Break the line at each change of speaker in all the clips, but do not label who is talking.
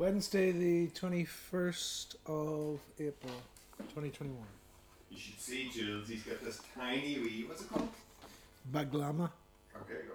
Wednesday, the 21st of April, 2021.
You should see Jules. He's got this tiny wee. What's it called?
Baglama.
Okay, go.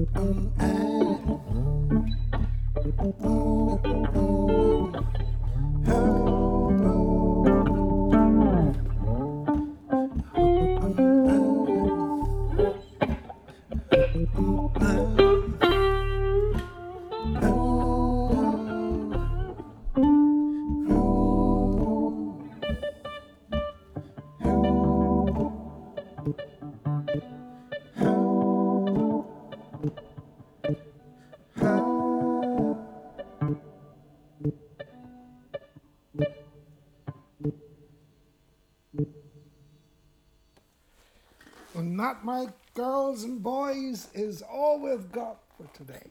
Mm-hmm. And that, my girls and boys, is all we've got for today.